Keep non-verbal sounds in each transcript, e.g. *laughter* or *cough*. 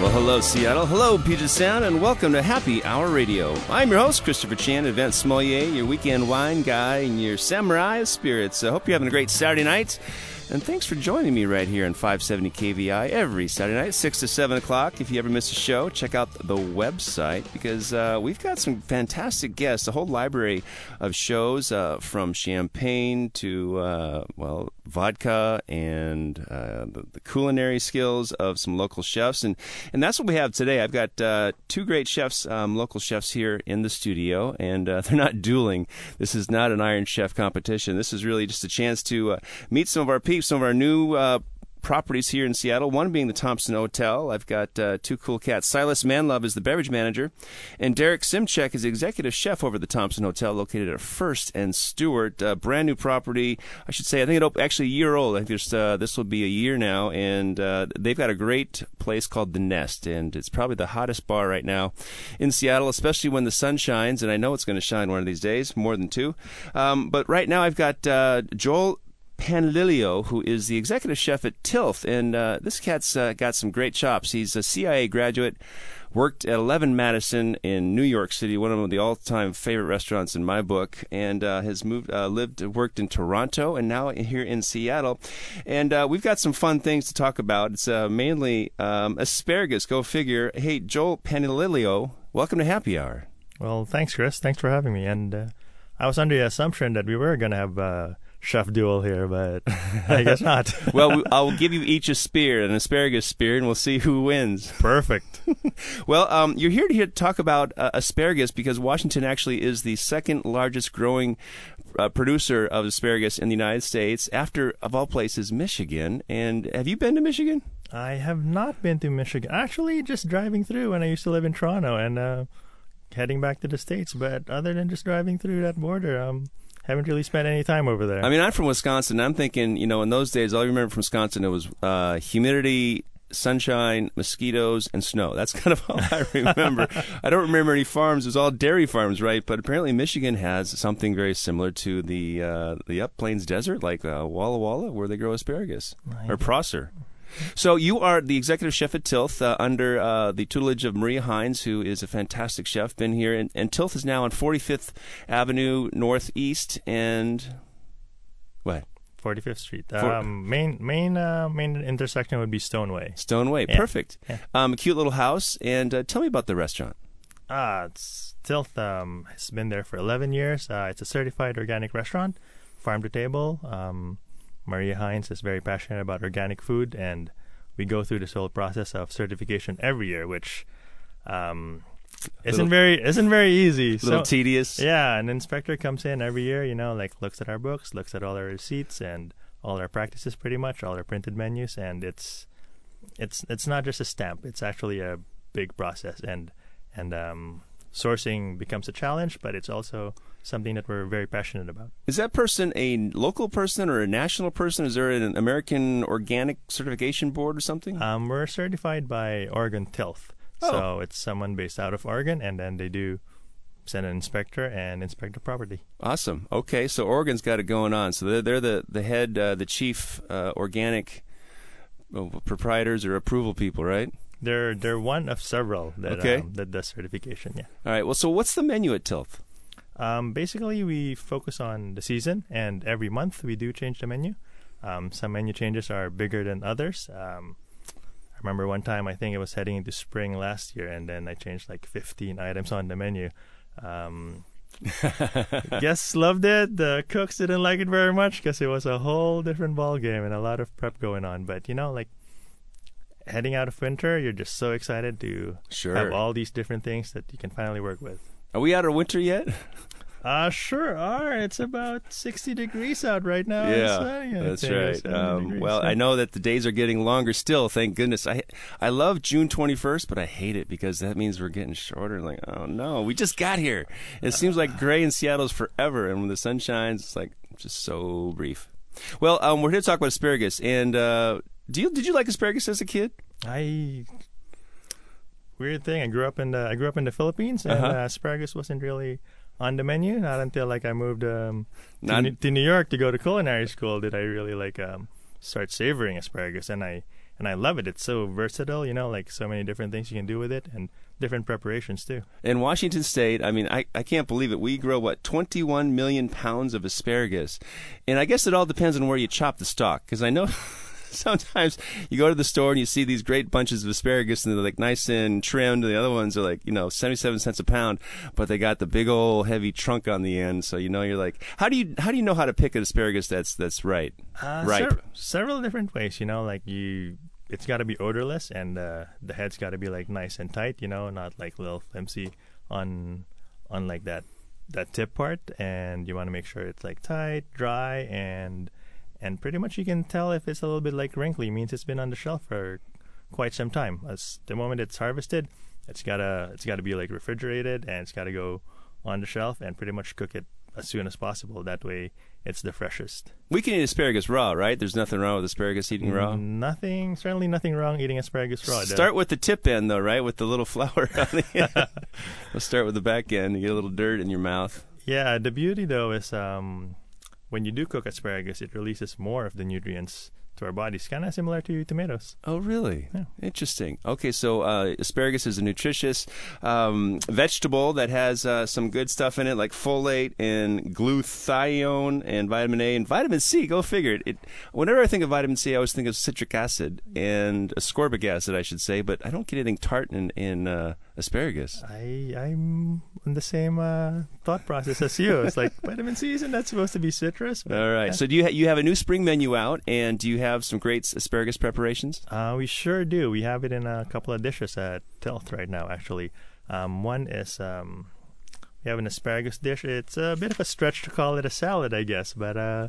Well, hello, Seattle. Hello, Puget Sound, and welcome to Happy Hour Radio. I'm your host, Christopher Chan, event sommelier, your weekend wine guy, and your samurai of spirits. I hope you're having a great Saturday night. And thanks for joining me right here on 570 KVI every Saturday night, 6 to 7 o'clock. If you ever miss a show, check out the website because uh, we've got some fantastic guests, a whole library of shows uh, from champagne to, uh, well, vodka and uh, the, the, culinary skills of some local chefs. And, and that's what we have today. I've got uh, two great chefs, um, local chefs here in the studio, and uh, *laughs* they're not dueling. This is not an Iron Chef competition. This is really just a chance to meet some of our people some of our new uh, properties here in Seattle. One being the Thompson Hotel. I've got uh, two cool cats. Silas Manlove is the beverage manager, and Derek Simcik is the executive chef over the Thompson Hotel, located at First and Stewart. Uh, brand new property, I should say. I think it actually a year old. I think uh, this will be a year now, and uh, they've got a great place called the Nest, and it's probably the hottest bar right now in Seattle, especially when the sun shines. And I know it's going to shine one of these days, more than two. Um, but right now, I've got uh, Joel Panlilio, who is the executive chef at Tilth. And uh, this cat's uh, got some great chops. He's a CIA graduate, worked at 11 Madison in New York City, one of the all time favorite restaurants in my book, and uh, has moved, uh, lived, worked in Toronto, and now here in Seattle. And uh, we've got some fun things to talk about. It's uh, mainly um, asparagus, go figure. Hey, Joel Panlilio, welcome to Happy Hour. Well, thanks, Chris. Thanks for having me. And I was under the assumption that we were going to have chef duel here, but *laughs* I guess not. *laughs* well, I'll give you each a spear, an asparagus spear, and we'll see who wins. Perfect. *laughs* well, um, you're here to talk about uh, asparagus because Washington actually is the second largest growing uh, producer of asparagus in the United States, after, of all places, Michigan. And have you been to Michigan? I have not been to Michigan. Actually, just driving through when I used to live in Toronto and uh, heading back to the States. But other than just driving through that border, um, haven't really spent any time over there. I mean, I'm from Wisconsin. I'm thinking, you know, in those days, all I remember from Wisconsin it was uh, humidity, sunshine, mosquitoes, and snow. That's *laughs* kind of all I remember. *laughs* I don't remember any farms. It was all dairy farms, right? But apparently, Michigan has something very similar to the uh, the Up Plains Desert, like uh, Walla Walla, where they grow asparagus or Prosser. So you are the executive chef at Tilth uh, under uh, the tutelage of Maria Hines, who is a fantastic chef. Been here, and, and Tilth is now on 45th Avenue Northeast and what? 45th Street. Um, main main uh, main intersection would be Stoneway. Stoneway, yeah. perfect. Yeah. Um, cute little house. And uh, tell me about the restaurant. Ah, it's Tilth um, has been there for 11 years. Uh, it's a certified organic restaurant, farm to table. Um, Maria Hines is very passionate about organic food, and we go through this whole process of certification every year, which um, isn't little, very isn't very easy. A *laughs* little so, tedious. Yeah, an inspector comes in every year, you know, like looks at our books, looks at all our receipts and all our practices, pretty much all our printed menus, and it's it's it's not just a stamp; it's actually a big process, and and um, sourcing becomes a challenge, but it's also something that we're very passionate about. Is that person a local person or a national person? Is there an American Organic Certification Board or something? Um, we're certified by Oregon Tilth. Oh. So it's someone based out of Oregon, and then they do send an inspector and inspect the property. Awesome. Okay, so Oregon's got it going on. So they're, they're the, the head, uh, the chief uh, organic proprietors or approval people, right? They're they're one of several that okay. um, that does certification. Yeah. All right. Well, so what's the menu at Tilth? Um, basically, we focus on the season, and every month we do change the menu. Um, some menu changes are bigger than others. Um, I remember one time, I think it was heading into spring last year, and then I changed like 15 items on the menu. Um, *laughs* guests loved it. The cooks didn't like it very much because it was a whole different ball game and a lot of prep going on. But you know, like heading out of winter, you're just so excited to sure. have all these different things that you can finally work with. Are we out of winter yet? *laughs* Uh, sure are. It's about 60 degrees out right now. Yeah, that's right. Um, well, I know that the days are getting longer still. Thank goodness. I I love June 21st, but I hate it because that means we're getting shorter. Like, oh no, we just got here. It seems like gray in Seattle is forever, and when the sun shines, it's like just so brief. Well, um, we're here to talk about asparagus, and uh, do you did you like asparagus as a kid? I weird thing. I grew up in the I grew up in the Philippines, and Uh-huh. uh, asparagus wasn't really on the menu. Not until like I moved um, to, New- to New York to go to culinary school did I really like um, start savoring asparagus, and I and I love it. It's so versatile, you know, like so many different things you can do with it, and different preparations too. In Washington State, I mean, I, I can't believe it. We grow what 21 million pounds of asparagus, and I guess it all depends on where you chop the stalk. Because I know *laughs* *laughs* sometimes you go to the store and you see these great bunches of asparagus, and they're like nice and trimmed. And the other ones are like you know 77 cents a pound, but they got the big old heavy trunk on the end. So you know you're like, how do you how do you know how to pick an asparagus that's that's right? Uh, Ripe. sev- several different ways, you know, like you. It's got to be odorless, and uh, the head's got to be like nice and tight, you know, not like little flimsy on on like that that tip part. And you want to make sure it's like tight, dry, and and pretty much you can tell if it's a little bit like wrinkly, means it's been on the shelf for quite some time. As the moment it's harvested, it's gotta it's gotta be like refrigerated, and it's gotta go on the shelf and pretty much cook it as soon as possible. That way, it's the freshest. We can eat asparagus raw, right? There's nothing wrong with asparagus eating raw. Nothing, certainly nothing wrong eating asparagus raw. Start with the tip end, though, right? With the little *laughs* flower on the end. we'll start with the back end. You get a little dirt in your mouth. yeah, the beauty though is um, when you do cook asparagus, it releases more of the nutrients to our bodies, kind of similar to tomatoes. Oh, really? Yeah. Interesting. Okay, so uh, asparagus is a nutritious um, vegetable that has uh, some good stuff in it, like folate and glutathione and vitamin A and vitamin C. Go figure it. it. Whenever I think of vitamin C, I always think of citric acid and ascorbic acid, I should say, but I don't get anything tart in, in uh, asparagus. I I'm in the same uh, thought process as you. It's like *laughs* vitamin C isn't that supposed to be citrus? All right. yeah. So do you ha- you have a new spring menu out, and do you have some great asparagus preparations? Uh, we sure do. We have it in a couple of dishes at Tilth right now, actually. Um, one is um, we have an asparagus dish. It's a bit of a stretch to call it a salad, I guess, but uh,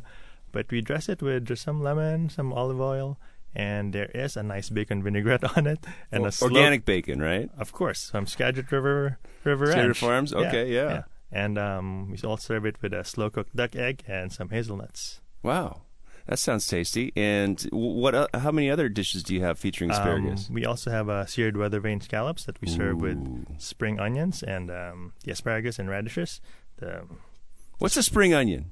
but we dress it with just some lemon, some olive oil, and there is a nice bacon vinaigrette *laughs* on it, and a slow- Organic bacon, right? of course, from Skagit River River Skagit Ranch. Farms? Okay, yeah. And um, we also serve it with a slow cooked duck egg and some hazelnuts. Wow, that sounds tasty. And what? Uh, how many other dishes do you have featuring asparagus? Um, we also have uh, seared weather vane scallops that we serve Ooh. with spring onions and um, the asparagus and radishes. The, What's a spring onion?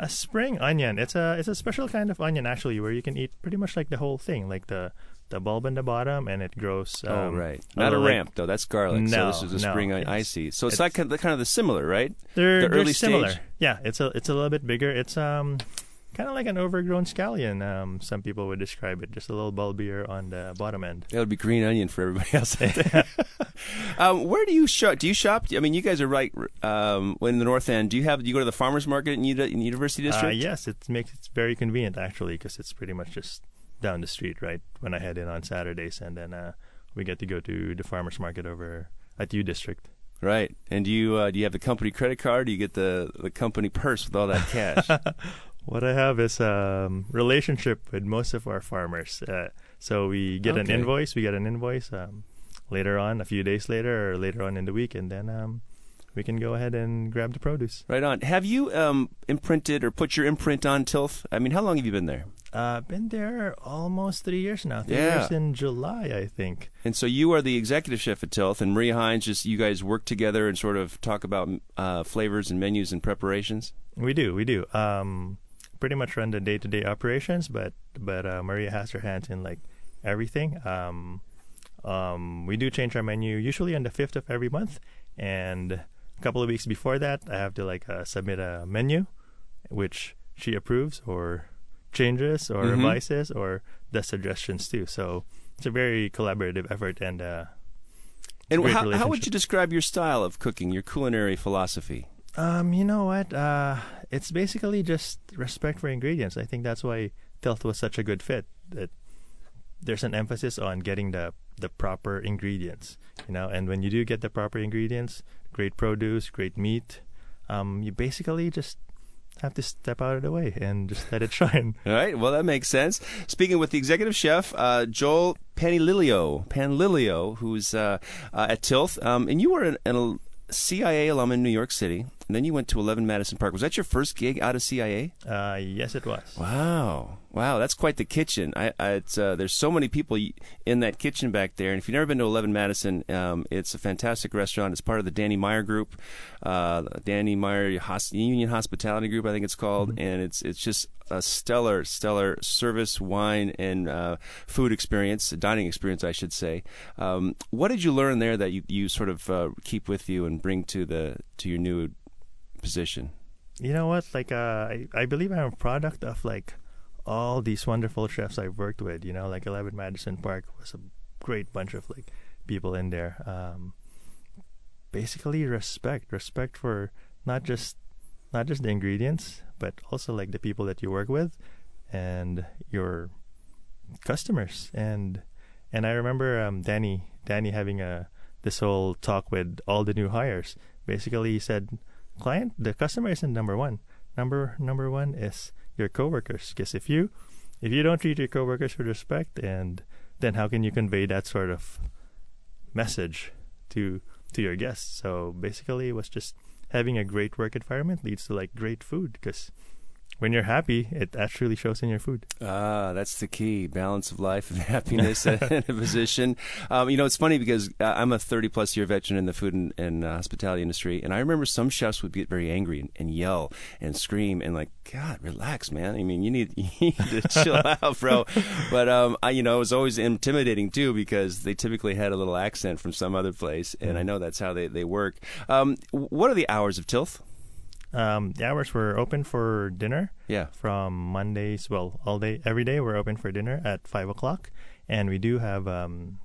A spring onion. It's a it's a special kind of onion actually, where you can eat pretty much like the whole thing, like the the bulb in the bottom, and it grows. Um, oh, right. Not a like- ramp though. That's garlic. so No, this is a no, spring onion. I see. So it's, it's- like kind of, the similar, right? They're, the they're similar. stage? Yeah, it's a it's a little bit bigger. It's um kind of like an overgrown scallion. Um, some people would describe it, just a little bulbier on the bottom end. That would be green onion for everybody *laughs* else. *laughs* um, where do you shop? Do you shop? I mean, you guys are right um, in the north end. Do you have? Do you go to the farmers market in, Uni- in University Uh, District? yes, it makes it very convenient actually because it's pretty much just down the street, right? When I head in on Saturdays, and then uh, we get to go to the farmers market over at U District. Right. And do you uh, do you have the company credit card? Do you get the the company purse with all that cash? *laughs* What I have is um, relationship with most of our farmers. Uh, so we get an invoice. We get an invoice um, later on, a few days later, or later on in the week, and then um, we can go ahead and grab the produce. right on. Have you um, imprinted or put your imprint on Tilth? I mean, how long have you been there? Uh, been there almost three years now. Three Yeah. years in July, I think. And so you are the executive chef at Tilth, and Maria Hines. Just you guys work together and sort of talk about uh, flavors and menus and preparations. We do, we do. Um, pretty much run the day-to-day operations, but but uh, Maria has her hands in like everything. Um, um, we do change our menu usually on the fifth of every month, and a couple of weeks before that, I have to like uh, submit a menu, which she approves or changes or Mhm. revises or does suggestions too. So it's a very collaborative effort, and uh, And how, how would you describe your style of cooking, your culinary philosophy? Um, you know what? Uh, it's basically just respect for ingredients. I think that's why Tilth was such a good fit. That there's an emphasis on getting the the proper ingredients, you know. And when you do get the proper ingredients, great produce, great meat, um, you basically just have to step out of the way and just let it *laughs* shine. All right. Well, that makes sense. Speaking with the executive chef, uh, Joel Panililio, Panlilio, who's uh, uh, at Tilth, um, and you were an, an CIA alum in New York City, and then you went to 11 Madison Park. Was that your first gig out of CIA? Uh, yes, it was. Wow, wow, that's quite the kitchen. I, I it's, uh, there's so many people in that kitchen back there, and if you've never been to 11 Madison, um, it's a fantastic restaurant. It's part of the Danny Meyer Group, uh, Danny Meyer Hos- Union Hospitality Group, I think it's called, mm-hmm. and it's it's just a stellar, stellar service, wine, and uh, food experience, dining experience, I should say. Um, what did you learn there that you, you sort of uh, keep with you and bring to the to your new position? You know what? Like, uh, I I believe I'm a product of like all these wonderful chefs I've worked with. You know, like Eleven Madison Park was a great bunch of like people in there. Um, basically, respect, respect for not just not just the ingredients, but also like the people that you work with and your customers. And and I remember um, Danny Danny having a this whole talk with all the new hires. Basically, he said, "Client, the customer isn't number one. Number number one is your coworkers. Because if you if you don't treat your coworkers with respect, and then how can you convey that sort of message to to your guests? So basically, it was just having a great work environment leads to like great food because when you're happy, it actually shows in your food. Ah, that's the key balance of life and *laughs* happiness *laughs* in a position. Um, you know, it's funny because I'm a 30 plus year veteran in the food and, and uh, hospitality industry, and I remember some chefs would get very angry and, and, yell and scream and like, God, relax, man. I mean, you need, *laughs* you need to chill out, bro. But um, I, you know, it was always intimidating too because they typically had a little accent from some other place, and I mm. know that's how they they work. Um, what are the hours of Tilth? Um, the hours were open for dinner. Yeah. From Mondays, well, all day, every day, we're open for dinner at five o'clock, and we do have um,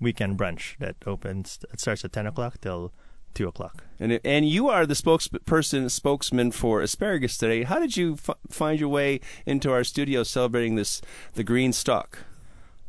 weekend brunch that opens. It starts at ten o'clock till two o'clock. And and you are the spokesperson, spokesman for asparagus today. How did you f- find your way into our studio celebrating this the green stalk?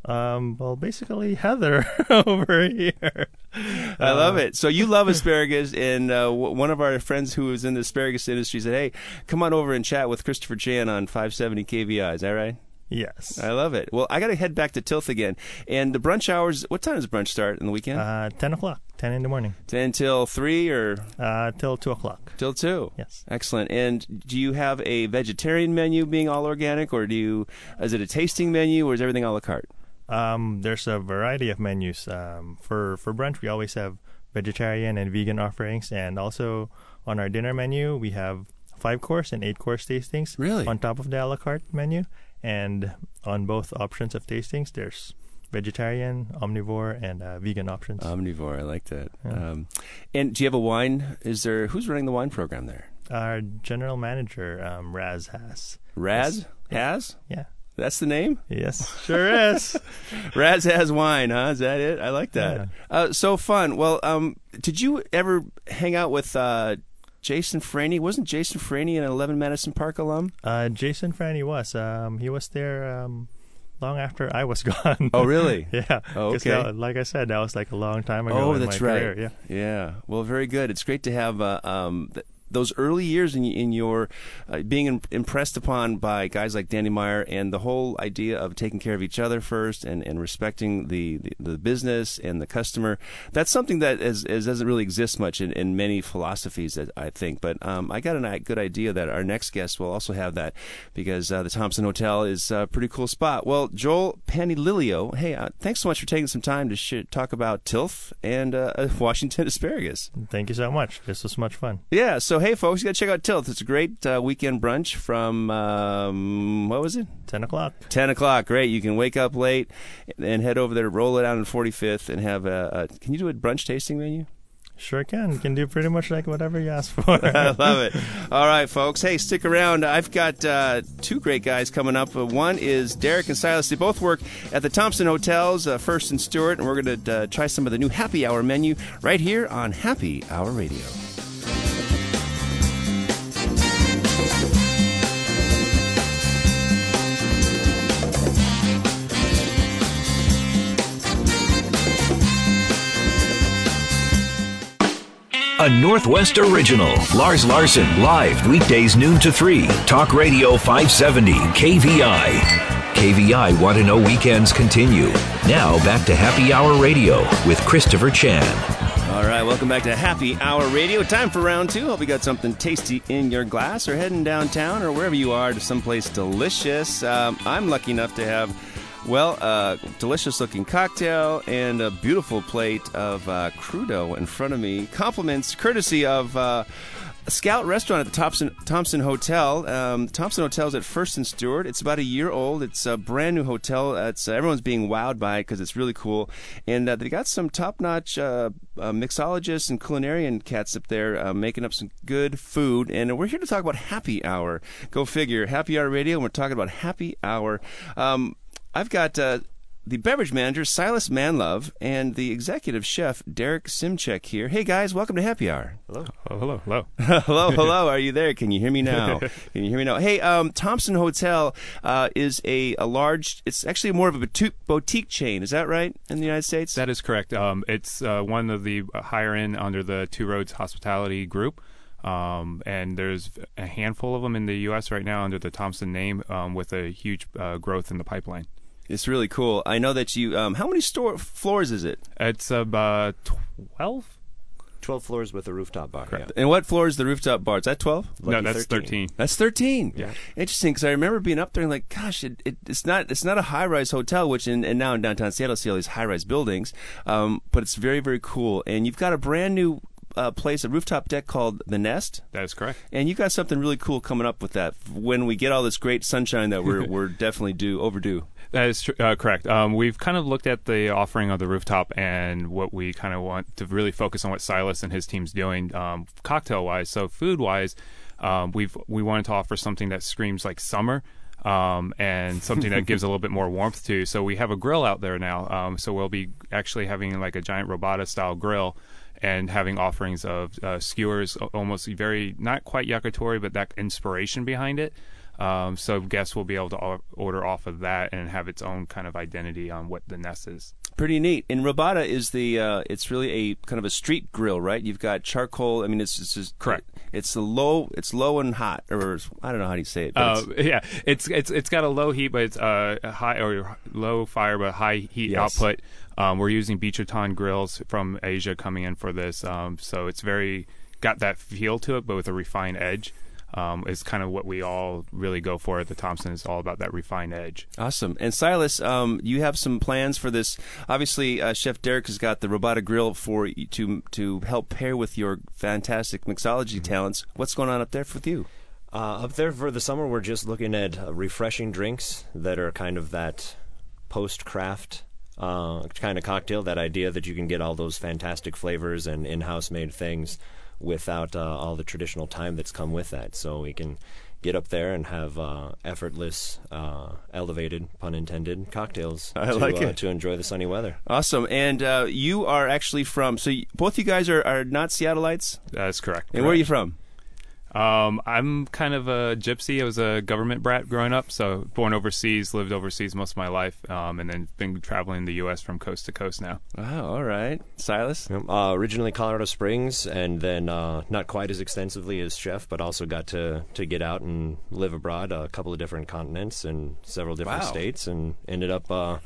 Um, well, basically Heather *laughs* over here. I love uh, it. So you love *laughs* asparagus, and uh, w- one of our friends who is in the asparagus industry said, "Hey, come on over and chat with Christopher Chan on 570 KVI." Is that right? Yes. I love it. Well, I got to head back to Tilth again. And the brunch hours, what time does brunch start in the weekend? Uh, 10 o'clock, 10 in the morning. 10 till 3 or? Uh, till 2 o'clock. Till 2? Yes. Excellent. And do you have a vegetarian menu being all organic, or do you, is it a tasting menu, or is everything a la carte? Um, there's a variety of menus. Um, for for brunch, we always have vegetarian and vegan offerings, and also on our dinner menu, we have five course and eight course tastings. Really? On top of the a la carte menu, and on both options of tastings, there's vegetarian, omnivore, and uh, vegan options. Omnivore, I like that. Yeah. Um, and do you have a wine? Is there who's running the wine program there? Our general manager, um, Raz has. Raz has? Yeah. That's the name? Yes, *laughs* sure is. Raz has wine, huh? Is that it? I like that. Yeah. Uh, so fun. Well, um, did you ever hang out with uh, Jason Franey? Wasn't Jason Franey an 11 Madison Park alum? Uh, Jason Franey was. Um, he was there um, long after I was *laughs* gone. Oh, really? *laughs* yeah. Oh, okay. That, like I said, that was like a long time ago. Oh, that's right. Career. Yeah. Yeah. Well, very good. It's great to have uh, um, those early years in, in your uh, being in, impressed upon by guys like Danny Meyer and the whole idea of taking care of each other first and, and respecting the, the, the business and the customer. That's something that is, is doesn't really exist much in, in many philosophies, that I think. But um, I got a good idea that our next guest will also have that because uh, the Thompson Hotel is a pretty cool spot. Well, Joel Panililio, hey, uh, thanks so much for taking some time to sh- talk about Tilth and uh, *laughs* Washington asparagus. Thank you so much. This was much fun. Yeah. So hey, folks, you got to check out Tilth. It's a great uh, weekend brunch from um, what was it? Ten o'clock. Ten o'clock. Great. You can wake up late and head over there, roll it out on 45th, and have a, a. Can you do a brunch tasting menu? Sure can. You can do pretty much like whatever you ask for. *laughs* I love it. *laughs* All right, folks. Hey, stick around. I've got uh, two great guys coming up. Uh, one is Derek and Silas. They both work at the Thompson Hotels, uh, First and Stewart, and we're going to uh, try some of the new Happy Hour menu right here on Happy Hour Radio. Northwest original. Lars Larson, live weekdays noon to 3. Talk Radio 570, KVI. KVI Want to Know Weekends continue. Now back to Happy Hour Radio with Christopher Chan. All right, welcome back to Happy Hour Radio. Time for round two. Hope you got something tasty in your glass or heading downtown or wherever you are to someplace delicious. Um, I'm lucky enough to have well, a uh, delicious looking cocktail and a beautiful plate of uh, crudo in front of me. Compliments courtesy of. Uh, Scout Restaurant at the Thompson, Thompson Hotel. Um, Thompson Hotel is at First and Stewart. It's about a year old. It's a brand new hotel. It's uh, everyone's being wowed by it because it's really cool, and uh, they got some top-notch uh, uh mixologists and culinarian cats up there uh, making up some good food. And we're here to talk about Happy Hour. Go figure, Happy Hour Radio. And we're talking about Happy Hour. Um, I've got uh, the beverage manager, Silas Manlove, and the executive chef, Derek Simcik here. Hey, guys, welcome to Happy Hour. Hello. Oh, hello. Hello. *laughs* *laughs* hello. Hello. Are you there? Can you hear me now? *laughs* Can you hear me now? Hey, um, Thompson Hotel uh, is a, a large, it's actually more of a boutique chain. Is that right in the United States? That is correct. Um, it's uh, one of the higher end under the Two Roads Hospitality Group. Um, and there's a handful of them in the U.S. right now under the Thompson name, um, with a huge uh, growth in the pipeline. It's really cool. I know that you. Um, how many store floors is it? It's about twelve. 12 floors with a rooftop bar. Correct. Yeah. And what floor is the rooftop bar? Is that 12? no, that's 13. 13. That's 13. Yeah. Interesting because I remember being up there and like, gosh, it, it, it's not it's not a high rise hotel, which in, and now in downtown Seattle, see all these high rise buildings, um, but it's very very cool. And you've got a brand new uh, place, a rooftop deck called the Nest. That is correct. And you got something really cool coming up with that when we get all this great sunshine that we're *laughs* we're definitely due overdue. That is tr- uh, correct. Um, we've kind of looked at the offering of the rooftop and what we kind of want to really focus on what Silas and his team's doing, um, cocktail wise. So food wise, um, we've we wanted to offer something that screams like summer. Um, and something that gives a little bit more warmth to. So we have a grill out there now. Um, so we'll be actually having like a giant robata style grill and having offerings of uh, skewers, almost very not quite yakitori, but that inspiration behind it. Um, so guests will be able to order off of that and have its own kind of identity on what the nest is. Pretty neat. And Robata is the uh, it's really a kind of a street grill, right? You've got charcoal. I mean, it's it's just, correct. It's a low. It's low and hot, or I don't know how do you say it. Uh, it's, yeah, it's it's it's got a low heat, but it's uh, high or low fire, but high heat yes. output. Um, we're using Beacherton grills from Asia coming in for this, um, so it's very got that feel to it, but with a refined edge um, is kind of what we all really go for at the Thompson. It's all about that refined edge. Awesome. And Silas, um, you have some plans for this. Obviously, uh, Chef Derek has got the Robata Grill for you to to help pair with your fantastic mixology mm-hmm. talents. What's going on up there with you? Uh, up there for the summer, we're just looking at uh, refreshing drinks that are kind of that post craft uh, kind of cocktail. That idea that you can get all those fantastic flavors and in house made things without uh, all the traditional time that's come with that. So we can get up there and have uh, effortless, uh, elevated, pun intended, cocktails *laughs* I to, like uh, it. to enjoy the sunny weather. Awesome. And uh, you are actually from, so you, both you guys are, are not Seattleites? That's correct. And correct. where are you from? Um, I'm kind of a gypsy. I was a government brat growing up, so born overseas, lived overseas most of my life, um, and then been traveling the U.S. from coast to coast now. Oh, all right. Silas? Uh, originally Colorado Springs, and then uh, not quite as extensively as Chef, but also got to, to get out and live abroad, a couple of different continents and several different wow. states, and ended up uh,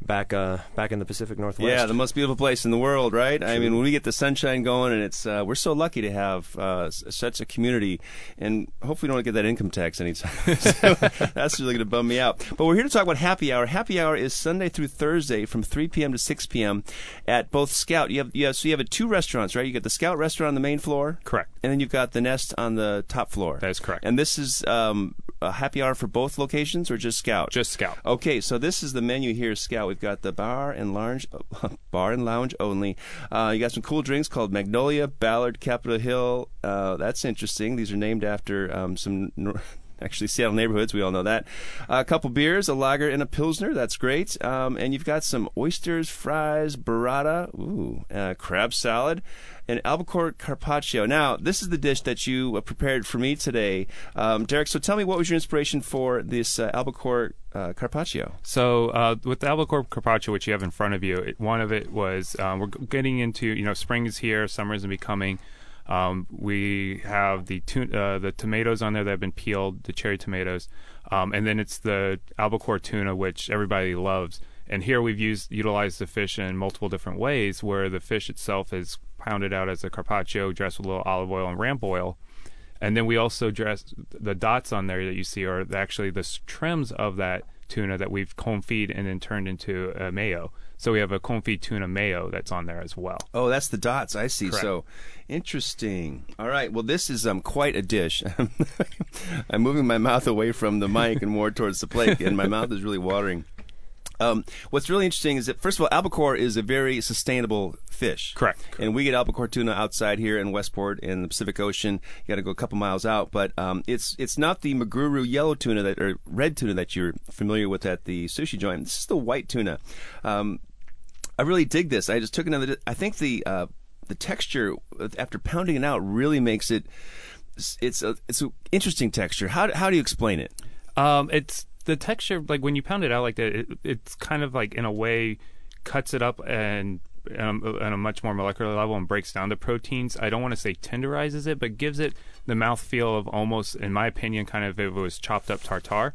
back uh, back in the Pacific Northwest. Yeah, the most beautiful place in the world, right? True. I mean, when we get the sunshine going, and it's uh, we're so lucky to have uh, such a community, and hopefully don't get that income tax anytime. *laughs* so that's really going to bum me out. But we're here to talk about Happy Hour. Happy Hour is Sunday through Thursday from 3 p.m. to 6 p.m. at both Scout. You have, you have so you have two restaurants, right? You got the Scout restaurant on the main floor, correct, and then you've got the Nest on the top floor. That is correct. And this is um, a happy hour for both locations, or just Scout? Just Scout. Okay, so this is the menu here, Scout. We've got the bar and lounge, *laughs* bar and lounge only. Uh, you got some cool drinks called Magnolia, Ballard, Capitol Hill. Uh, that's interesting. These are named after um, some. *laughs* actually Seattle neighborhoods. We all know that. Uh, a couple beers, a lager, and a pilsner. That's great. Um, and you've got some oysters, fries, burrata, ooh, uh, crab salad, and albacore carpaccio. Now, this is the dish that you uh, prepared for me today, um, Derek. So tell me, what was your inspiration for this uh, albacore uh, carpaccio? So uh, with the albacore carpaccio, which you have in front of you, it, one of it was um, we're getting into you know spring is here, summer is becoming. Um, we have the tu- uh, the tomatoes on there that have been peeled, the cherry tomatoes, um, and then it's the albacore tuna, which everybody loves. And here we've used utilized the fish in multiple different ways, where the fish itself is pounded out as a carpaccio, dressed with a little olive oil and ramp oil, and then we also dress the dots on there that you see are actually the trims of that tuna that we've comb confit and then turned into a mayo. So we have a confit tuna mayo that's on there as well. Oh, that's the dots. I see. Correct. So interesting. All right. Well, this is um quite a dish. *laughs* I'm moving my mouth away from the mic and more towards the plate, and my mouth is really watering. Um, what's really interesting is that first of all, albacore is a very sustainable fish. Correct. And we get albacore tuna outside here in Westport in the Pacific Ocean. You got to go a couple miles out, but um, it's it's not the Maguro yellow tuna that or red tuna that you're familiar with at the sushi joint. This is the white tuna. Um, I really dig this. I just took another. I think the uh, the texture after pounding it out really makes it. It's a it's an interesting texture. How how do you explain it? Um, it's the texture, like when you pound it out like that, it, it's kind of like in a way cuts it up and um, on a much more molecular level and breaks down the proteins. I don't want to say tenderizes it, but gives it the mouthfeel of almost, in my opinion, kind of if it was chopped up tartare.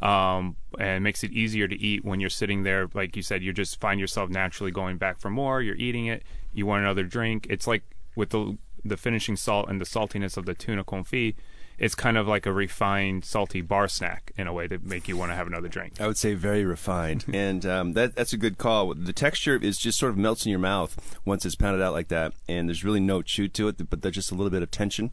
Um, and makes it easier to eat when you're sitting there. Like you said, you just find yourself naturally going back for more. You're eating it. You want another drink. It's like with the the finishing salt and the saltiness of the tuna confit it's kind of like a refined salty bar snack in a way that make you want to have another drink. I would say very refined, *laughs* and um, that that's a good call. The texture is just sort of melts in your mouth once it's pounded out like that, and there's really no chew to it, but there's just a little bit of tension.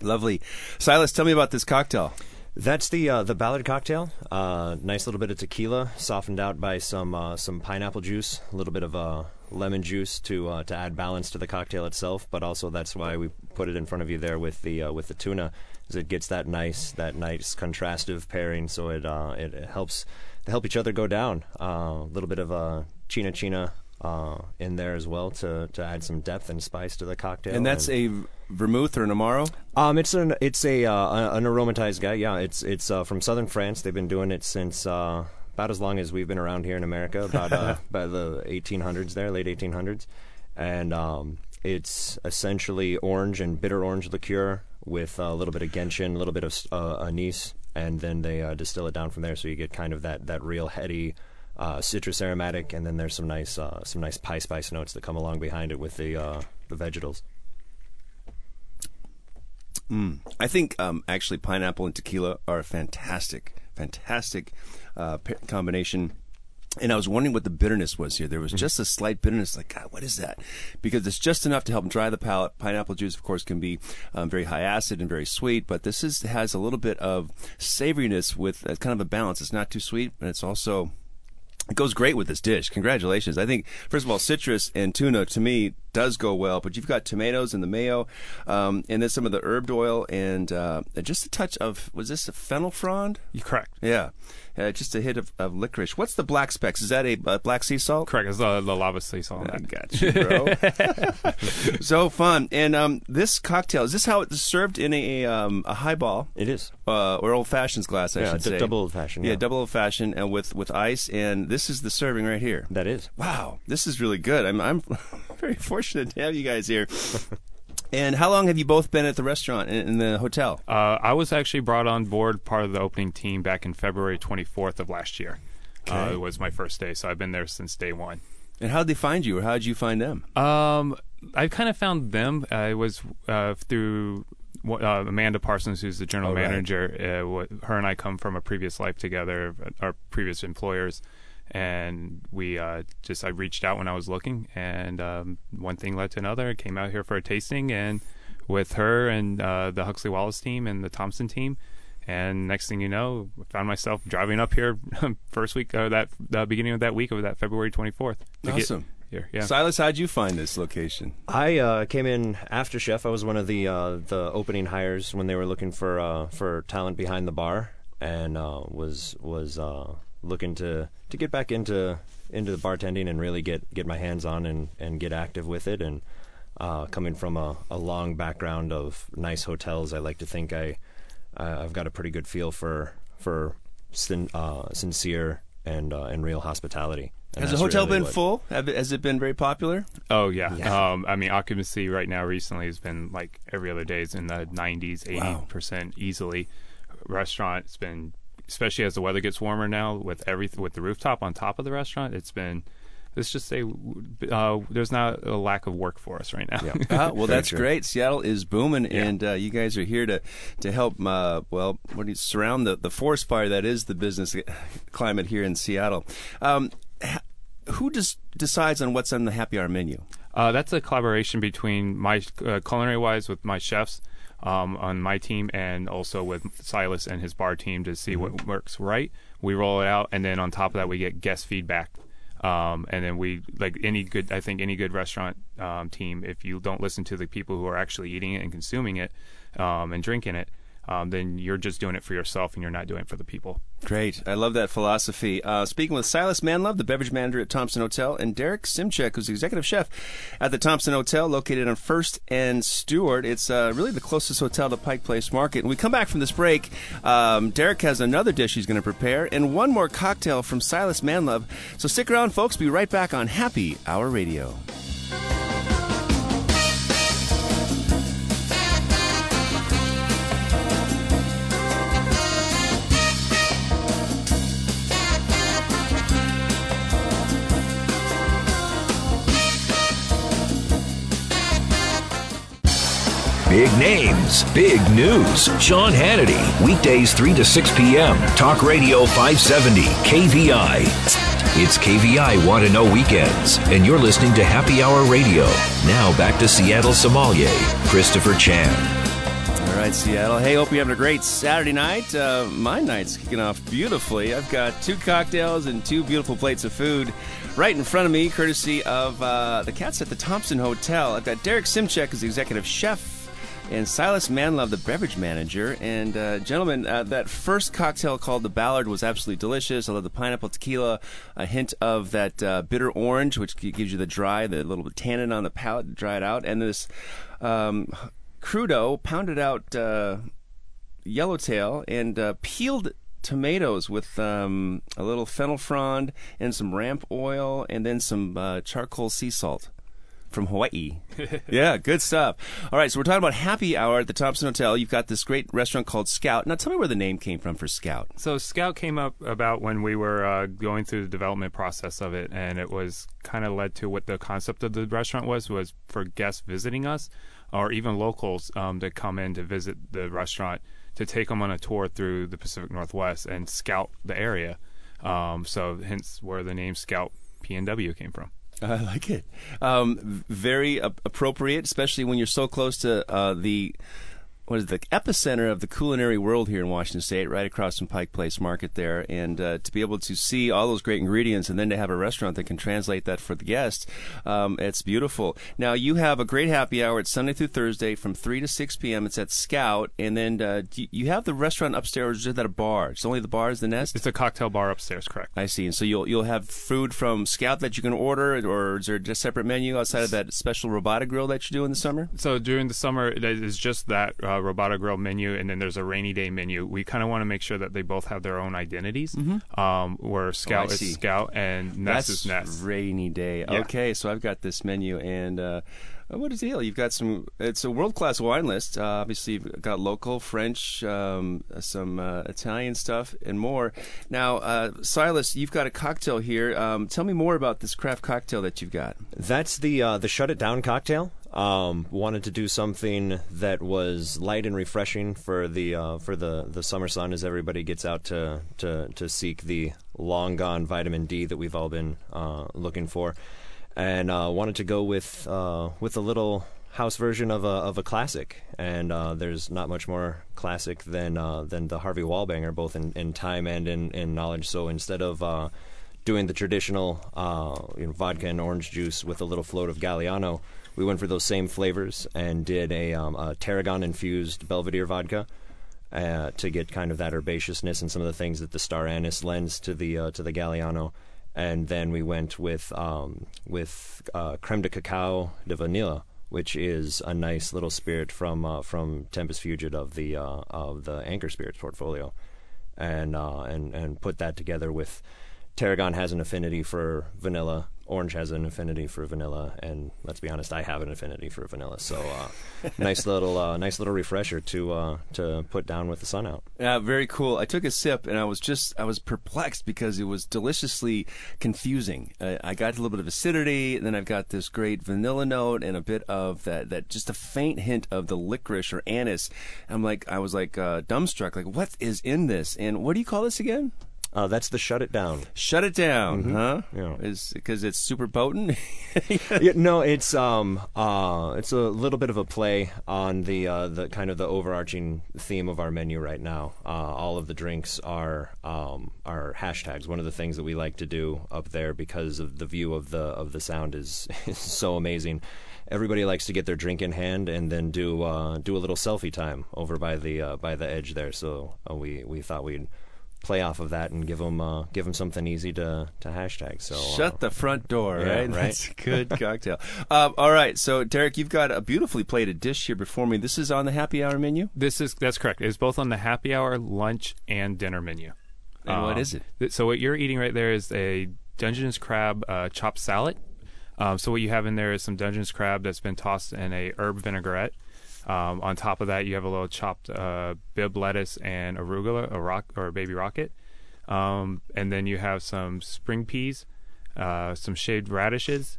Lovely, Silas. Tell me about this cocktail. That's the uh, the Ballard cocktail. Uh, nice little bit of tequila, softened out by some uh, some pineapple juice, a little bit of uh, lemon juice to uh, to add balance to the cocktail itself. But also that's why we put it in front of you there with the uh, with the tuna, is it gets that nice that nice contrastive pairing. So it it, helps help each other go down. A little bit of a china china uh, in there as well to, to add some depth and spice to the cocktail. And that's and, a vermouth or an amaro. Um, it's an it's a uh, an aromatized guy. Yeah, it's it's uh, from southern France. They've been doing it since uh, about as long as we've been around here in America, about uh, *laughs* by the 1800s there, late 1800s, and um, it's essentially orange and bitter orange liqueur with a little bit of gentian, a little bit of uh, anise, and then they distill it down from there, so you get kind of that that real heady uh, citrus aromatic, and then there's some nice uh, some nice pie spice notes that come along behind it with the uh, the vegetables. Mm. I think um, actually pineapple and tequila are a fantastic, fantastic uh, combination. And I was wondering what the bitterness was here. There was mm-hmm. just a slight bitterness, like, God, what is that? Because it's just enough to help dry the palate. Pineapple juice, of course, can be um, very high acid and very sweet, but this is has a little bit of savoriness with uh, kind of a balance. It's not too sweet, but it's also it goes great with this dish. Congratulations. I think, first of all, citrus and tuna to me does go well, but you've got tomatoes and the mayo, um, and then some of the herbed oil and uh, just a touch of, was this a fennel frond? You're correct. Yeah uh, just a hit of, of, licorice. What's the black specks? Is that a uh, black sea salt? Correct. It's the, the lava sea salt. I got you, bro. *laughs* so fun. And um, this cocktail is this how it's served in a um, a highball? It is, uh, or old fashioned glass. I yeah, should say yeah double old fashioned. Yeah. yeah, double old fashioned, and with with ice. And this is the serving right here. That is. Wow, this is really good. I'm I'm *laughs* very fortunate to have you guys here. And how long have you both been at the restaurant in, in the hotel? Uh, I was actually brought on board part of the opening team back in February 24th of last year. Uh, okay. Uh, it was my first day, so I've been there since day one. And how did they find you, or how did you find them? Um, I kind of found them. Uh, it was uh, through uh, Amanda Parsons, who's the general oh, manager. Right. Uh, her and I come from a previous life together, our previous employers and we uh, just I reached out when I was looking, and um, one thing led to another. I came out here for a tasting, and with her and uh, the Huxley Wallace team and the Thompson team, and next thing you know, I found myself driving up here *laughs* first week or that the beginning of that week of that February twenty fourth. Awesome. Here, yeah. Silas, how'd you find this location? I uh, came in after chef. I was one of the uh, the opening hires when they were looking for uh, for talent behind the bar, and uh, was was uh, looking to to get back into into the bartending and really get get my hands on and and get active with it and uh, coming from a, a long background of nice hotels I like to think I I've got a pretty good feel for for sin, uh, sincere and uh, and real hospitality And Has the hotel really been what- full? Have it, has it been very popular? Oh yeah. Um, I mean, occupancy right now recently has been like every other day is in the 90s, 80 Wow. percent easily. Restaurant, it's been especially as the weather gets warmer now with everything with the rooftop on top of the restaurant. It's been let's just say uh, there's not a lack of work for us right now. Ah, well, Very that's true. great. Seattle is booming, Yeah. and uh, you guys are here to to help. Uh, well, what do you surround the the forest fire that is the business climate here in Seattle. Um, who just decides on what's on the happy hour menu? Uh, that's a collaboration between my uh, culinary wise with my chefs um, on my team and also with Silas and his bar team to see what works right. We roll it out, and then on top of that, we get guest feedback. Um, and then we like any good, I think any good restaurant um, team. If you don't listen to the people who are actually eating it and consuming it um, and drinking it, um, then you're just doing it for yourself and you're not doing it for the people. Great. I love that philosophy. Uh, speaking with Silas Manlove, the beverage manager at Thompson Hotel, and Derek Simcik, who's the executive chef at the Thompson Hotel, located on First and Stewart. It's uh, really the closest hotel to Pike Place Market. And we come back from this break. Um, Derek has another dish he's going to prepare and one more cocktail from Silas Manlove. So stick around, folks. Be right back on Happy Hour Radio. Big names, big news. Sean Hannity, weekdays 3 to 6 p.m. Talk Radio 570, KVI. It's KVI Want to Know Weekends, and you're listening to Happy Hour Radio. Now back to Seattle sommelier, Christopher Chan. All right, Seattle. Hey, hope you're having a great Saturday night. Uh, my night's kicking off beautifully. I've got two cocktails and two beautiful plates of food right in front of me, courtesy of uh, the cats at the Thompson Hotel. I've got Derek Simcik as the executive chef and Silas Manlove, the beverage manager. And, uh, gentlemen, uh, that first cocktail called the Ballard was absolutely delicious. I love the pineapple tequila, a hint of that uh, bitter orange, which gives you the dry, the little tannin on the palate to dry it out. And this um, crudo, pounded out uh, yellowtail, and uh, peeled tomatoes with um, a little fennel frond and some ramp oil, and then some uh, charcoal sea salt from Hawaii. *laughs* yeah, good stuff. All right, so we're talking about happy hour at the Thompson Hotel. You've got this great restaurant called Scout. Now, tell me where the name came from for Scout. So Scout came up about when we were uh, going through the development process of it, and it was kind of led to what the concept of the restaurant was was for guests visiting us, or even locals um, to come in to visit the restaurant to take them on a tour through the Pacific Northwest and scout the area. Um, so hence where the name Scout PNW came from. I like it. Um, very appropriate, especially when you're so close to uh, the what is the epicenter of the culinary world here in Washington State, right across from Pike Place Market there, and uh, to be able to see all those great ingredients, and then to have a restaurant that can translate that for the guests, um, it's beautiful. Now you have a great happy hour. It's Sunday through Thursday from three to six p.m. It's at Scout, and then uh, do you- have the restaurant upstairs. Is that a bar? It's only the bar is the nest. It's a cocktail bar upstairs, correct? I see. And so you'll you'll have food from Scout that you can order, or is there a separate menu outside of that special robata grill that you do in the summer? So during the summer, it is just that uh, Robata Grill menu, and then there's a rainy day menu. We kind of want to make sure that they both have their own identities. Um, where Scout Mm-hmm. Oh, see. is Scout and Nest That's is Nest. rainy day. Yeah. Okay, so I've got this menu, and uh, what is the deal? You've got some. It's a world class wine list. Uh, obviously, you've got local French, um, some uh, Italian stuff, and more. Now, uh, Silas, you've got a cocktail here. Um, tell me more about this craft cocktail that you've got. That's the uh, the shut it down cocktail. Um, wanted to do something that was light and refreshing for the uh, for the, the summer sun as everybody gets out to, to to seek the long gone vitamin D that we've all been uh, looking for, and uh, wanted to go with uh, with a little house version of a of a classic. And uh, there's not much more classic than uh, than the Harvey Wallbanger, both in, in time and in, in knowledge. So instead of doing the traditional you know, vodka and orange juice with a little float of Galliano, we went for those same flavors and did a, um, a tarragon infused Belvedere vodka uh, to get kind of that herbaceousness and some of the things that the star anise lends to the uh, to the Galliano. And then we went with um, with uh, creme de cacao de vanilla, which is a nice little spirit from uh, from Tempus Fugit of the uh, of the Anchor Spirits portfolio, and uh, and and put that together with Tarragon has an affinity for vanilla. Orange has an affinity for vanilla, and let's be honest, I have an affinity for vanilla. So, uh, *laughs* nice little, uh, nice little refresher to uh, to put down with the sun out. Yeah, very cool. I took a sip and I was just I was perplexed because it was deliciously confusing. I got a little bit of acidity, and then I've got this great vanilla note and a bit of that that just a faint hint of the licorice or anise. I'm like I was like uh, dumbstruck, like what is in this? And what do you call this again? Uh, that's the shut it down. Shut it down, huh? Yeah. Is because it's super potent. *laughs* yeah, no, it's um uh it's a little bit of a play on the uh, the kind of the overarching theme of our menu right now. Uh, all of the drinks are um are hashtags. One of the things that we like to do up there because of the view of the of the sound is, *laughs* is so amazing. Everybody likes to get their drink in hand and then do uh, do a little selfie time over by the uh, by the edge there. So uh, we we thought we'd play off of that and give them uh, give them something easy to to hashtag. So Shut uh, the front door, yeah, right? *laughs* right. That's a good cocktail. Um, all right, so Derek, you've got a beautifully plated dish here before me. This is on the happy hour menu. This is that's correct. It's both on the happy hour, lunch, and dinner menu. And Um, is it? th- So what you're eating right there is a Dungeness crab uh, chopped salad. Um, so what you have in there is some Dungeness crab that's been tossed in a herb vinaigrette. Um, on top of that, you have a little chopped uh, Bibb lettuce and arugula, a rock or a baby rocket, um, and then you have some spring peas, uh, some shaved radishes,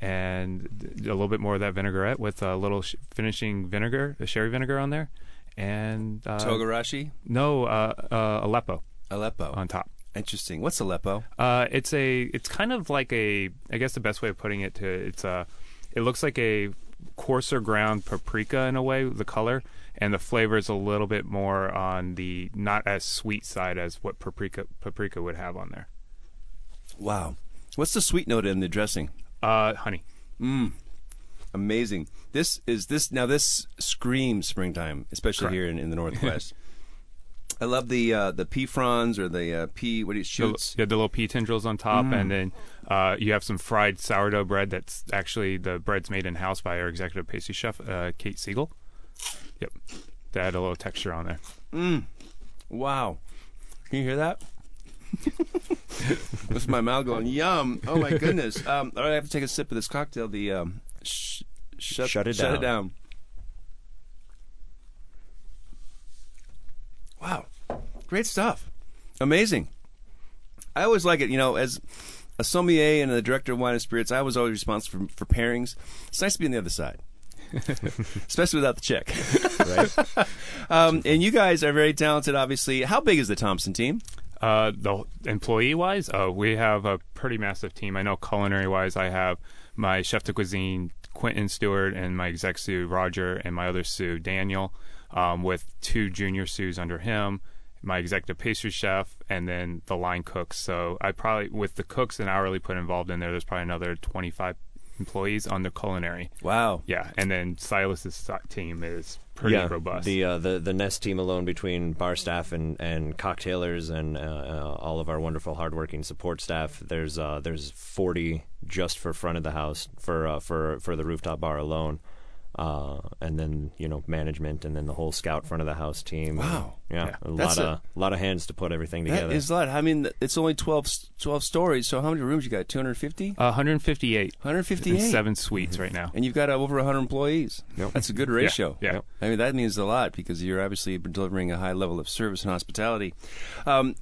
and a little bit more of that vinaigrette with a little sh- finishing vinegar, a sherry vinegar on there, and uh, Togarashi, no uh, uh, Aleppo Aleppo. on top. Interesting. What's Aleppo? Uh, it's a. It's kind of like a. I guess the best way of putting it to it's a. It looks like a coarser ground paprika in a way, the color, and the flavor is a little bit more on the not as sweet side as what paprika paprika would have on there. Wow. What's the sweet note in the dressing? Uh, honey. Mm. Amazing. This is this now. This screams springtime, especially Correct. here in, in the Northwest. *laughs* I love the uh, the pea fronds or the uh, pea. What do you The, shoots? yeah, the little pea tendrils on top, and then uh, you have some fried sourdough bread. That's actually the bread's made in house by our executive pastry chef, uh, Kate Siegel. Yep, to add a little texture on there. Wow. Can you hear that? *laughs* This is my mouth going yum. Oh my goodness. Um, all right, I have to take a sip of this cocktail. The um, sh- shut, Shut it Shut it down. down. Wow, great stuff. Amazing. I always like it. You know, as a sommelier and a director of wine and spirits, I was always responsible for, for pairings. It's nice to be on the other side, *laughs* especially without the check. *laughs* right? Um, and you guys are very talented, obviously. How big is the Thompson team? Uh, the employee wise, oh, we have a pretty massive team. I know culinary wise, I have my chef de cuisine Quentin Stewart and my exec sous Roger and my other sous Daniel, um, with two junior sous under him, my executive pastry chef, and then the line cooks. So I probably with the cooks and hourly put involved in there, there's probably another 25 employees on the culinary. Wow. Yeah, and then Silas's team is pretty yeah, robust. The uh, the the Nest team alone, between bar staff and and cocktailers and uh, uh, all of our wonderful, hardworking support staff, there's uh, there's 40 just for front of the house for uh, for for the rooftop bar alone. Uh, and then you know management, and then the whole scout front of the house team. Wow. yeah, Yeah. a That's lot a- of lot of hands to put everything together. That is a lot. I mean, it's only 12, s- 12 stories. So how many rooms you got? 250? uh, 158. 158. seven suites right now. And you've got uh, over 100 employees. Yep. That's a good ratio. yeah. Yep. I mean, that means a lot because you're obviously delivering a high level of service and hospitality. Um,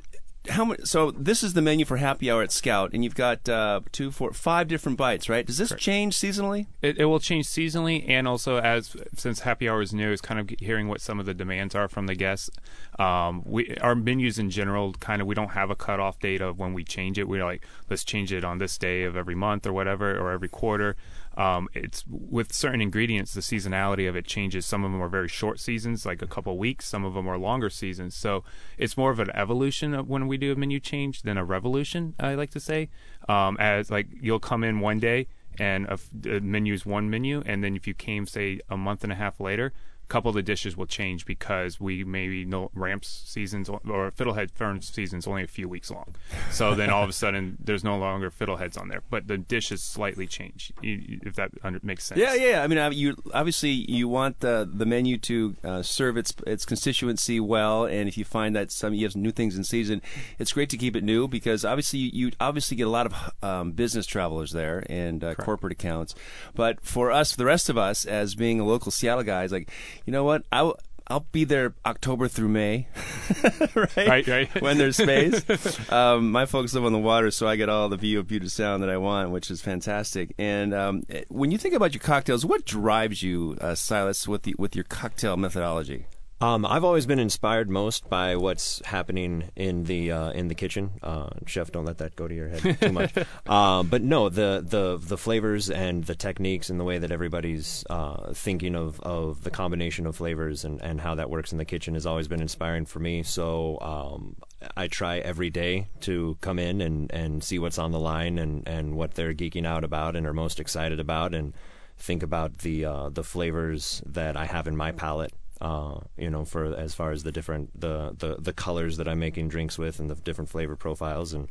how much? So this is the menu for happy hour at Scout, and you've got uh, two, four, five different bites, right? Does this change seasonally? It, it will change seasonally, and also as since happy hour is new, is kind of hearing what some of the demands are from the guests. Um, we our menus in general, kind of, we don't have a cutoff date of when we change it. We're like, let's change it on this day of every month or whatever, or every quarter. Um, it's with certain ingredients, the seasonality of it changes. Some of them are very short seasons, like a couple weeks. Some of them are longer seasons. So it's more of an evolution of when we do a menu change than a revolution. I like to say, um, as like you'll come in one day and a, menu is one menu, and then if you came say a month and a half later, a couple of the dishes will change because we maybe no ramps seasons or fiddlehead fern seasons only a few weeks long. So then all of a *laughs* sudden there's no longer fiddleheads on there, but the dishes slightly change. If that makes sense. Yeah, yeah. I mean, you obviously you want the the menu to uh, serve its its constituency well, and if you find that some you have some new things in season, it's great to keep it new because obviously you, you obviously get a lot of um, business travelers there and uh, corporate accounts. But for us, the rest of us, as being a local Seattle guys, like you know what, I. W- I'll be there October through May, *laughs* right? Right, right. when there's space. *laughs* um, my folks live on the water, so I get all the view of Puget Sound that I want, which is fantastic. And um, when you think about your cocktails, what drives you, uh, Silas, with the with your cocktail methodology? Um, I've always been inspired most by what's happening in the uh, in the kitchen. Uh, chef, don't let that go to your head too much. *laughs* uh, but no, the, the the flavors and the techniques and the way that everybody's uh, thinking of, of the combination of flavors and, and how that works in the kitchen has always been inspiring for me. So um, I try every day to come in and, and see what's on the line and, and what they're geeking out about and are most excited about and think about the uh, the flavors that I have in my palate uh, you know, for as far as the different the, the the colors that I'm making drinks with and the different flavor profiles and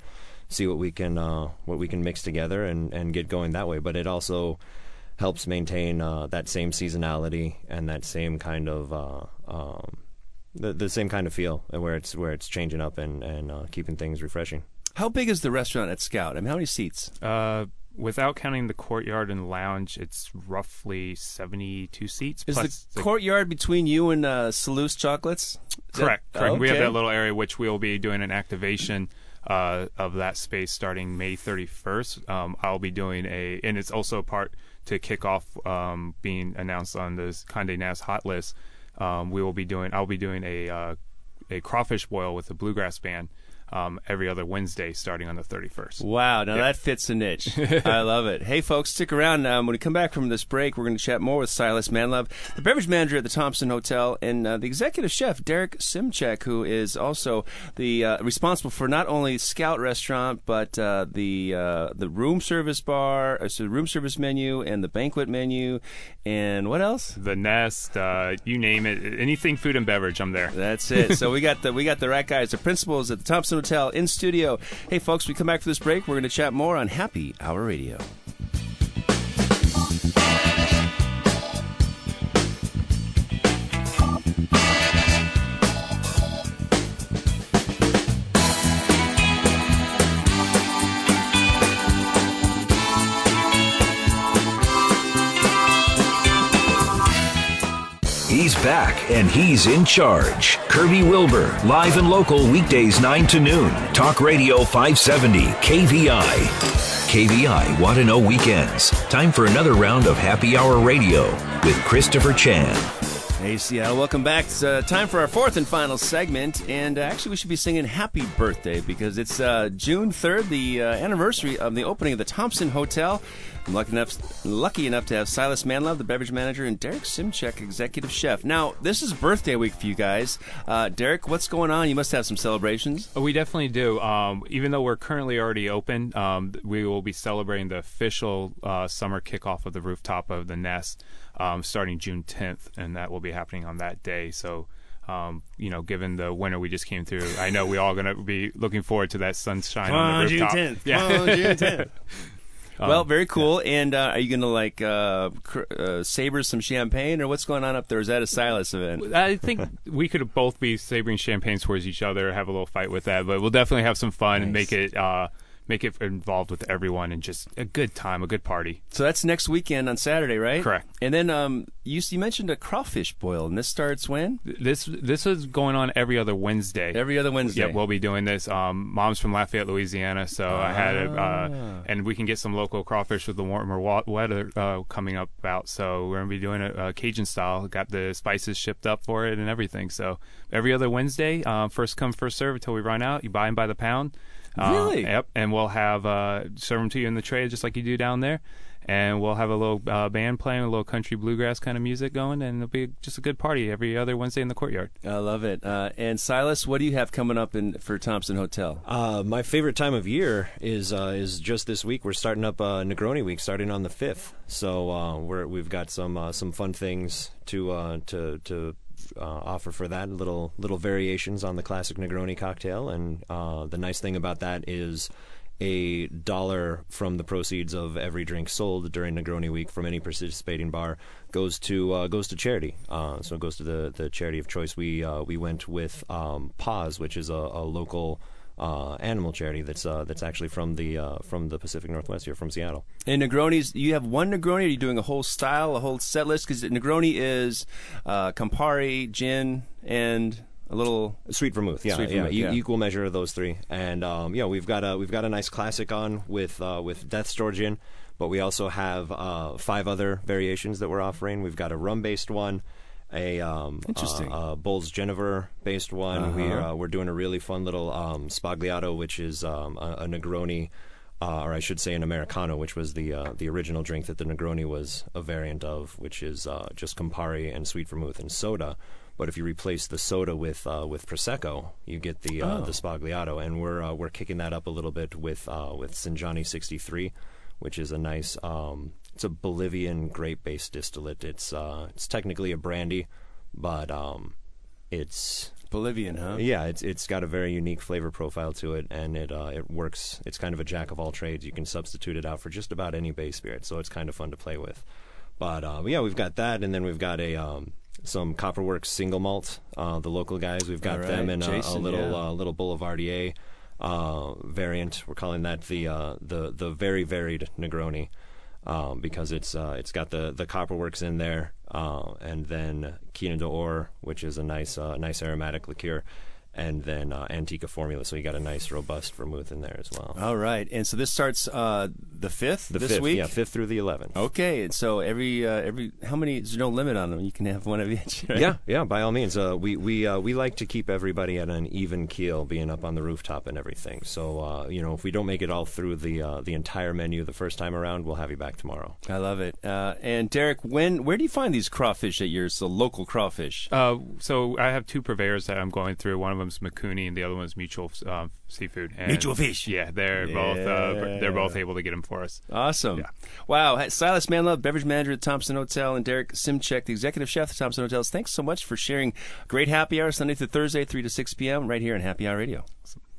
see what we can uh, what we can mix together and, and get going that way. But it also helps maintain uh, that same seasonality and that same kind of uh, um, the the same kind of feel where it's where it's changing up and and uh, keeping things refreshing. How big is the restaurant at Scout? I mean, how many seats? Without counting the courtyard and lounge, it's roughly 72 seats. Is the, the, courtyard between you and uh, Salus Chocolates? correct. That, correct. Okay. We have that little area which we'll be doing an activation uh, of that space starting May 31st. Um, I'll be doing a, and it's also part to kick off um, being announced on the Condé Nast Hot List. Um, we will be doing. I'll be doing a uh, a crawfish boil with a bluegrass band um, every other Wednesday starting on the 31st. Wow, now that fits a niche. *laughs* I love it. Hey, folks, stick around. Um, when we come back from this break, we're going to chat more with Silas Manlove, the beverage manager at the Thompson Hotel, and uh, the executive chef, Derek Simcik, who is also the uh, responsible for not only Scout Restaurant, but uh, the uh, the room service bar, uh, so the room service menu, and the banquet menu, and what else? The Nest, uh, you name it. Anything food and beverage, I'm there. That's it. so we *laughs* got the we got the right guys, the principals at the Thompson Hotel in studio. Hey, folks, we come back for this break. We're going to chat more on Happy Hour Radio. And he's in charge. Kirby Wilbur, live and local weekdays 9 to noon. Talk Radio 570, KVI. KVI Want to Know Weekends. Time for another round of Happy Hour Radio with Christopher Chan. Hey, Seattle, welcome back. It's uh, time for our fourth and final segment. And uh, actually, we should be singing Happy Birthday because it's uh, June 3rd, the uh, anniversary of the opening of the Thompson Hotel. I'm lucky enough, lucky enough to have Silas Manlove, the beverage manager, and Derek Simcik, executive chef. Now, this is birthday week for you guys. Uh, Derek, what's going on? You must have some celebrations. Oh, we definitely do. Um, even though we're currently already open, um, we will be celebrating the official uh, summer kickoff of the rooftop of the Nest um, starting June 10th, and that will be happening on that day. So. Um, you know, given the winter we just came through, I know we're all going to be looking forward to that sunshine Come on, the rooftop. June 10th. Yeah. Come on, June 10th. *laughs* Um, well, very cool. Yeah. And uh, are you going to like uh, cr- uh, saber some champagne, or what's going on up there? Is that a Silas event? I think *laughs* we could both be sabering champagne towards each other, have a little fight with that, but we'll definitely have some fun nice. and make it uh, make it involved with everyone and just a good time, a good party. So that's next weekend on Saturday, right? Correct. And then um, you, you mentioned a crawfish boil, and this starts when? This this is going on every other Wednesday. Every other Wednesday. Yeah, we'll be doing this. Um, Mom's from Lafayette, Louisiana, so ah. I had it, uh, ah. and we can get some local crawfish with the warmer weather uh, coming up about. So we're gonna be doing it uh, Cajun style. Got the spices shipped up for it and everything. So every other Wednesday, uh, first come first serve until we run out. You buy them by the pound. Uh, really? Yep. And we'll have uh, serve them to you in the tray just like you do down there. and we'll have a little uh, band playing, a little country bluegrass kind of music going, and it'll be just a good party every other Wednesday in the courtyard. I love it. Uh, and Silas, what do you have coming up in for Thompson Hotel? Uh, my favorite time of year is uh, is just this week. We're starting up uh, Negroni Week, starting on the fifth. So uh, we're we've got some uh, some fun things to uh, to to uh, offer for that. Little little variations on the classic Negroni cocktail, and uh, the nice thing about that is a dollar from the proceeds of every drink sold during Negroni Week from any participating bar goes to uh, goes to charity. Uh, so it goes to the, the charity of choice. We uh, we went with um, Paws, which is a, a local uh, animal charity that's uh, that's actually from the uh, from the Pacific Northwest here, from Seattle. And Negronis, you have one Negroni. Are you doing a whole style, a whole set list? Because Negroni is uh, Campari, gin, and a little Sweet vermouth, yeah, Sweet yeah, vermouth, e- equal measure of those three. And um, yeah, we've got a we've got a nice classic on with uh, with Death's Door gin, but we also have uh, five other variations that we're offering. We've got a rum based one, a um, Interesting. uh, uh, Bols Genever based one. We're Uh-huh. uh, we're doing a really fun little um, Sbagliato, which is um, a, a Negroni. Uh, or I should say an Americano, which was the uh, the original drink that the Negroni was a variant of, which is uh, just Campari and sweet vermouth and soda. But if you replace the soda with uh, with prosecco, you get the uh, the Sbagliato, and we're uh, we're kicking that up a little bit with uh, with Singani 63, which is a nice um, it's a Bolivian grape based distillate. It's uh, it's technically a brandy, but um, it's Bolivian, huh? yeah, it's it's got a very unique flavor profile to it, and it uh, it works. It's kind of a jack of all trades. You can substitute it out for just about any base spirit, so it's kind of fun to play with. But uh, yeah, we've got that, and then we've got a um, some Copperworks single malt. Uh, the local guys, we've got All them right, in a, a little yeah. uh, little Boulevardier uh, variant. We're calling that the uh, the the very varied Negroni. Um, because it's uh, it's got the the Copperworks in there, uh, and then Quina d'Or, which is a nice uh, nice aromatic liqueur, and then uh, Antica formula. So you got a nice robust vermouth in there as well. All right. And so this starts uh, the fifth the this fifth, week. yeah, fifth through the eleventh. Okay. And so every uh, every how many? There's no limit on them. You can have one of each. Right? Yeah, yeah, by all means. Uh, we we uh, we like to keep everybody at an even keel, being up on the rooftop and everything. So uh, you know, if we don't make it all through the uh, the entire menu the first time around, we'll have you back tomorrow. I love it. Uh, and Derek, when where do you find these crawfish at yours? The local crawfish. Uh, so I have two purveyors that I'm going through. One of them's McCooney, and the other one's Mutual uh, Seafood. And Mutual Fish. Yeah, they're both uh, they're both able to get them for us. Awesome. Yeah. Wow. Silas Manlove, beverage manager at Thompson Hotel, and Derek Simcik, the executive chef at Thompson Hotels. Thanks so much for sharing great happy hour Sunday through Thursday, 3 to 6 p.m. right here on Happy Hour Radio.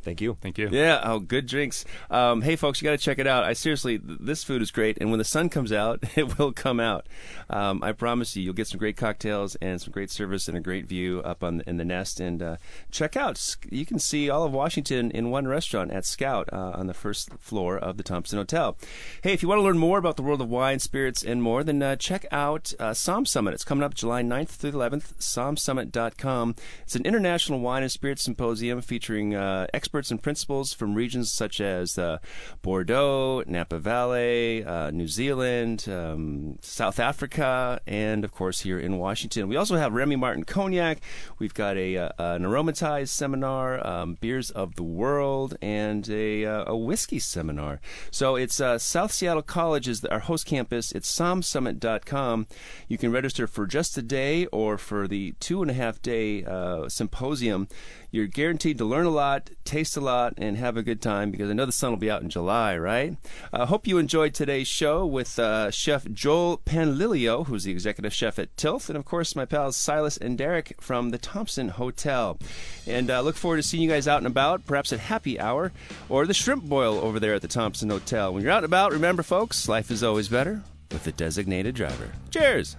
Thank you. Thank you. Yeah. Oh, good drinks. Um, hey, folks, you got to check it out. I seriously, th- this food is great, and when the sun comes out, *laughs* it will come out. Um, I promise you, you'll get some great cocktails and some great service and a great view up on in the nest. And uh, check out, you can see all of Washington in one restaurant at Scout uh, on the first floor of the Thompson Hotel. Hey, if you want to learn more about the world of wine, spirits, and more, then uh, check out uh, Somm Summit. It's coming up July 9th through the 11th. SommSummit.com. It's an international wine and spirits symposium featuring uh, experts and principals from regions such as uh, Bordeaux, Napa Valley, uh, New Zealand, um, South Africa, and of course here in Washington. We also have Remy Martin Cognac. We've got a uh, an aromatized seminar, um, beers of the world, and a, uh, a whiskey seminar. So it's uh, South Seattle College is our host campus. It's sommsummit.com. You can register for just a day or for the two and a half day symposium. You're guaranteed to learn a lot, taste a lot, and have a good time because I know the sun will be out in July, right? I hope you enjoyed today's show with uh, Chef Joel Panlilio, who's the executive chef at Tilth, and of course my pals Silas and Derek from the Thompson Hotel. And uh, look forward to seeing you guys out and about, perhaps at Happy Hour or the Shrimp Boil over there at the Thompson Hotel. When you're out and about, remember, folks, life is always better with a designated driver. Cheers!